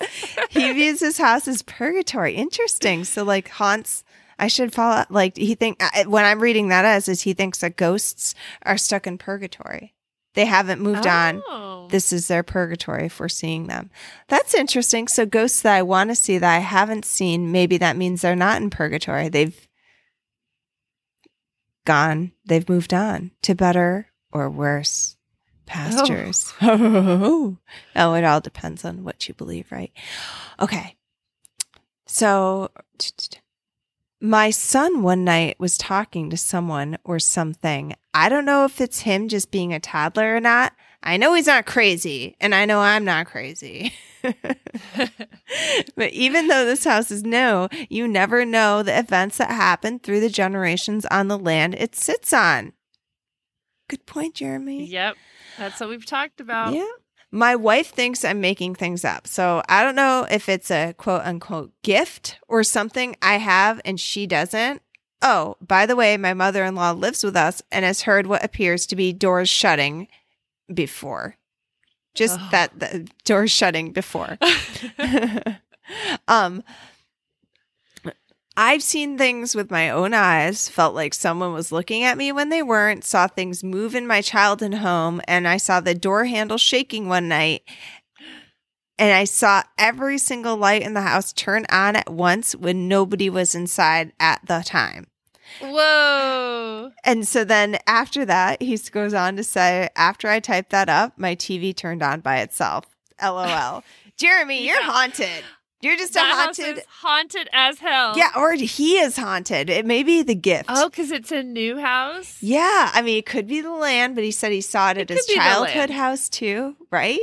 he views his house as purgatory. Interesting. So like haunts. I should follow. Like he think when I'm reading that as is he thinks that ghosts are stuck in purgatory. They haven't moved on. Oh. This is their purgatory if we're seeing them. That's interesting. So ghosts that I want to see that I haven't seen, maybe that means they're not in purgatory. They've gone. They've moved on to better or worse pastures. Oh, <laughs> oh. oh it all depends on what you believe, right? Okay. So my son one night was talking to someone or something. I don't know if it's him just being a toddler or not. I know he's not crazy, and I know I'm not crazy. <laughs> but even though this house is new, you never know the events that happen through the generations on the land it sits on. Good point, Jeremy. Yep. That's what we've talked about. Yeah. My wife thinks I'm making things up. So I don't know if it's a quote unquote gift or something I have and she doesn't. Oh, by the way, my mother in law lives with us and has heard what appears to be doors shutting before. Just Oh. that the doors shutting before. <laughs> <laughs> um I've seen things with my own eyes, felt like someone was looking at me when they weren't, saw things move in my childhood home, and I saw the door handle shaking one night. And I saw every single light in the house turn on at once when nobody was inside at the time. Whoa. And so then after that, he goes on to say, after I typed that up, my TV turned on by itself. LOL. <laughs> Jeremy, you're Yeah. haunted. You're just a That house haunted. haunted as hell. Yeah, or he is haunted. It may be the gift. Oh, because it's a new house? Yeah, I mean, it could be the land, but he said he saw it, It at his could be the childhood house too, right?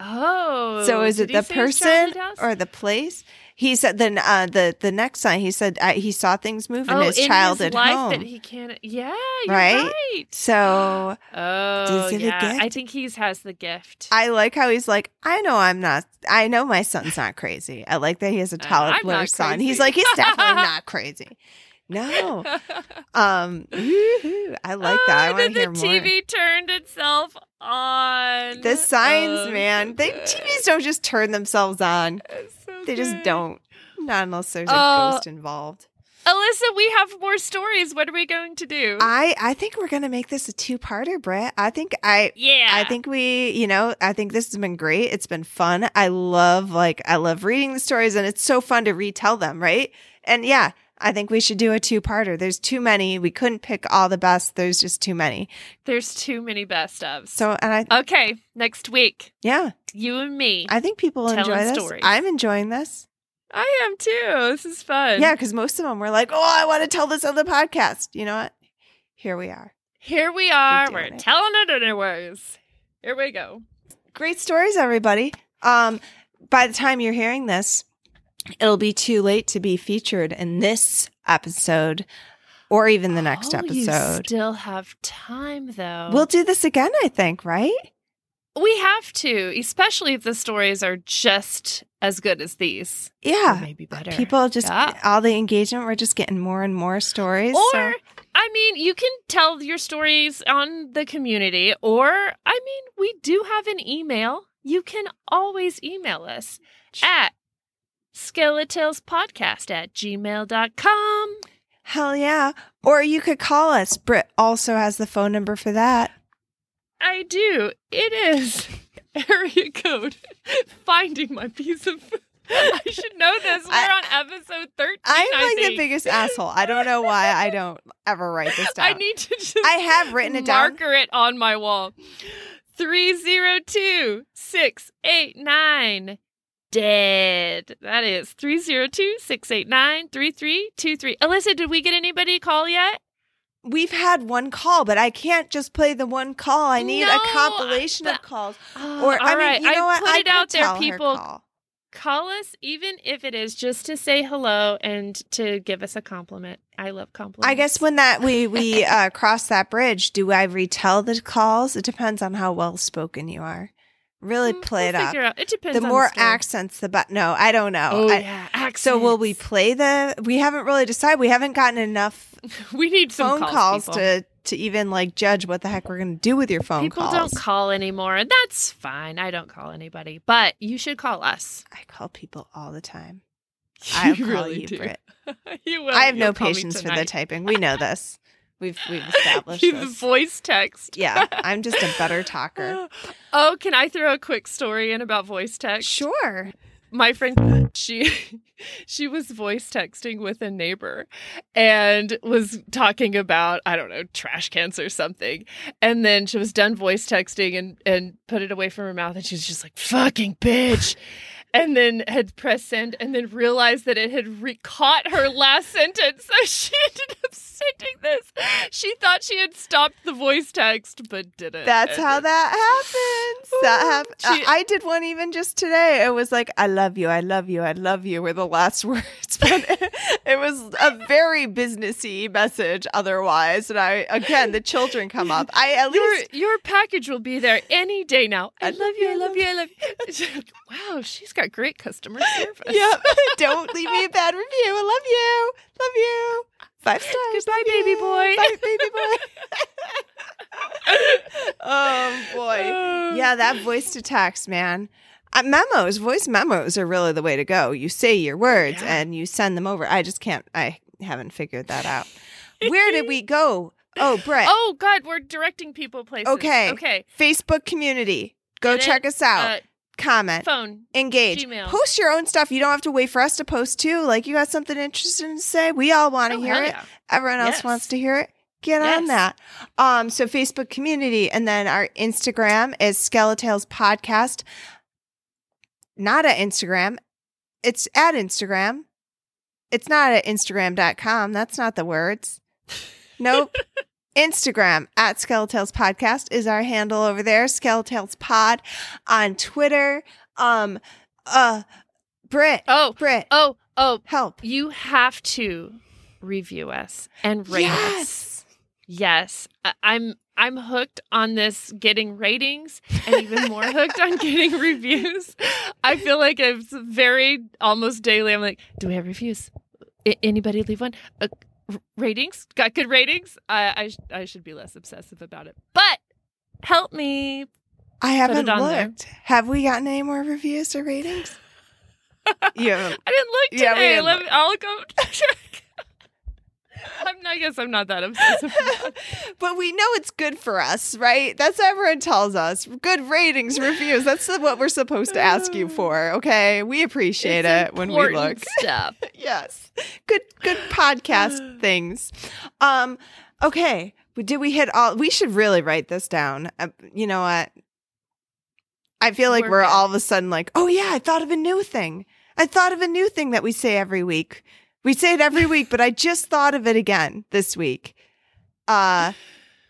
Oh. so is did it the person or the place? He said then uh, the the next sign he said uh, he saw things move in oh, his in childhood his life home. that he can't. Yeah, you're Right? right. so Oh, Is it a yeah. I think he's has the gift. I like how he's like, I know I'm not. I know my son's not crazy. I like that he has a Uh, toddler son. He's like, he's definitely <laughs> not crazy. No, <laughs> um. I like that. I Oh, want to hear the. TV turned itself on. The signs, Oh, man. They good. TVs don't just turn themselves on. They just mm-hmm. don't. Not unless there's a Oh. ghost involved. Alissa, we have more stories. What are we going to do? I I think we're gonna make this a two parter, Britt. I think I yeah. I think we, you know, I think this has been great. It's been fun. I love like I love reading the stories and it's so fun to retell them, right? And yeah, I think we should do a two parter. There's too many. We couldn't pick all the best. There's just too many. There's too many best ofs. So and I okay, next week, yeah, you and me. I think people enjoy this. stories. I'm enjoying this. I am too. This is fun. Yeah, because most of them were like, "Oh, I want to tell this on the podcast." You know what? Here we are. Here we are. We're it. telling it anyways. Here we go. Great stories, everybody. Um, by the time you're hearing this, it'll be too late to be featured in this episode or even the next Oh, You episode. still have time though. We'll do this again, I think, right? we have to, especially if the stories are just as good as these. Or Yeah. maybe better. People just Yeah. all the engagement, we're just getting more and more stories. Or so- I mean, you can tell your stories on the community, or I mean, we do have an email. You can always email us at skeletalespodcast at gmail.com. hell yeah. Or you could call us. Britt also has the phone number for that. I do. It is <laughs> area code. <laughs> Finding my piece of. <laughs> I should know this. We're I- on episode 13. I'm I like the biggest asshole. I don't know why I don't ever write this down. I need to just I have written it down. marker it on my wall. 302 689 dead. That is 302 689 3323. Alissa, did we get anybody call yet? We've had one call, but I can't just play the one call. I need No, a compilation of calls. Oh, Or I all mean, you know I what? put I it out there, people. call. Call us, even if it is just to say hello and to give us a compliment. I love compliments. I guess when that we we <laughs> uh, cross that bridge, do I retell the calls? It depends on how well spoken you are. Really Mm, play we'll it up. out. It depends. The more story. accents, the better. No, I don't know. Oh I- yeah, accents. So will we play the? We haven't really decided. We haven't gotten enough <laughs> We need some phone calls, calls people. to to even like judge what the heck we're going to do with your phone People calls. don't call anymore. and That's fine. I don't call anybody, but you should call us. I call people all the time. <laughs> I'll call really you, do. Britt. <laughs> you will. I have You'll no patience for the typing. We know this. We've <laughs> we've established this. voice text. Yeah, <laughs> I'm just a better talker. <gasps> Oh, can I throw a quick story in about voice text? Sure. my friend <laughs> she she was voice texting with a neighbor and was talking about i don't know trash cans or something and then she was done voice texting and and put it away from her mouth and she was just like fucking bitch and then had pressed send and then realized that it had re- caught her last sentence <laughs> so she ended up sending this she thought she had stopped the voice text but didn't That's how that happens. That happened. She- I did one even just today. It was like, "I love you, I love you, I love you" were the last <laughs> words, but it, it was a very businessy message. Otherwise, and I again, the children come up. I at your least your package will be there any day now. I, love you. I love you. I love you. wow, she's got great customer service. Yep. <laughs> Don't leave me a bad review. I love you. Love you. Five stars. Goodbye, baby you. boy. Bye, baby boy. <laughs> oh boy. Yeah, that voice to text, man. Uh, memos, voice memos are really the way to go. You say your words Yeah. and you send them over. I just can't. I haven't figured that out. <laughs> Where did we go? Oh, Britt. Oh God, we're directing people places. Okay. Okay. Facebook community. Go Get it? check us out. Uh, Comment. phone. engage. Gmail. Post your own stuff. You don't have to wait for us to post too. Like you got something interesting to say. We all want to Oh, hear it. yeah. Everyone else wants to hear it. Get on that. Um, so Facebook community, and then our Instagram is Skeletales Podcast. Not at Instagram. It's at Instagram. It's not at Instagram.com. That's not the words. <laughs> Nope. Instagram at Skeletales Podcast is our handle over there. Skeletales Pod on Twitter. Um, uh, Britt, Oh. Britt, Oh. Oh. help. You have to review us and rate us. Yes. Yes, I- I'm I'm hooked on this getting ratings and even more hooked on getting reviews. I feel like it's very almost daily. I'm like, do we have reviews? I- anybody leave one? Uh, ratings? Got good ratings? I I, sh- I should be less obsessive about it. But help me. I haven't on there. looked. Have we gotten any more reviews or ratings? <laughs> yeah. I didn't look today. Yeah, we didn't Let look. me, I'll go. <laughs> <laughs> I'm, I guess I'm not that obsessive. <laughs> But we know it's good for us, right? That's what everyone tells us. Good ratings, reviews. That's what we're supposed to ask you <laughs> for. Okay, we appreciate It's it when we look. Stuff. yes, good, good podcast <sighs> things. Um, okay, did we hit all? We should really write this down. Uh, you know what? I feel like We're we're, all of a sudden like, oh yeah, I thought of a new thing. I thought of a new thing that we say every week. We say it every week, but I just thought of it again this week. Uh,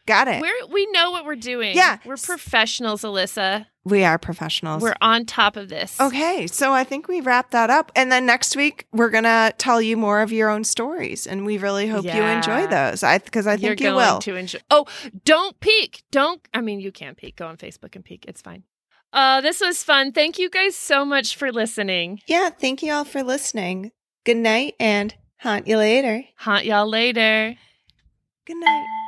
got it. We're we know what we're doing. Yeah. we're professionals, Alissa. we are professionals. We're on top of this. Okay, so I think we wrap that up. And then next week we're gonna tell you more of your own stories, and we really hope you enjoy those. I because I You're think you will. to enjoy. Oh, don't peek. Don't. I mean, you can peek. Go on Facebook and peek. It's fine. Uh, this was fun. Thank you guys so much for listening. Yeah, thank you all for listening. Good night and haunt you later. Haunt y'all later. Good night.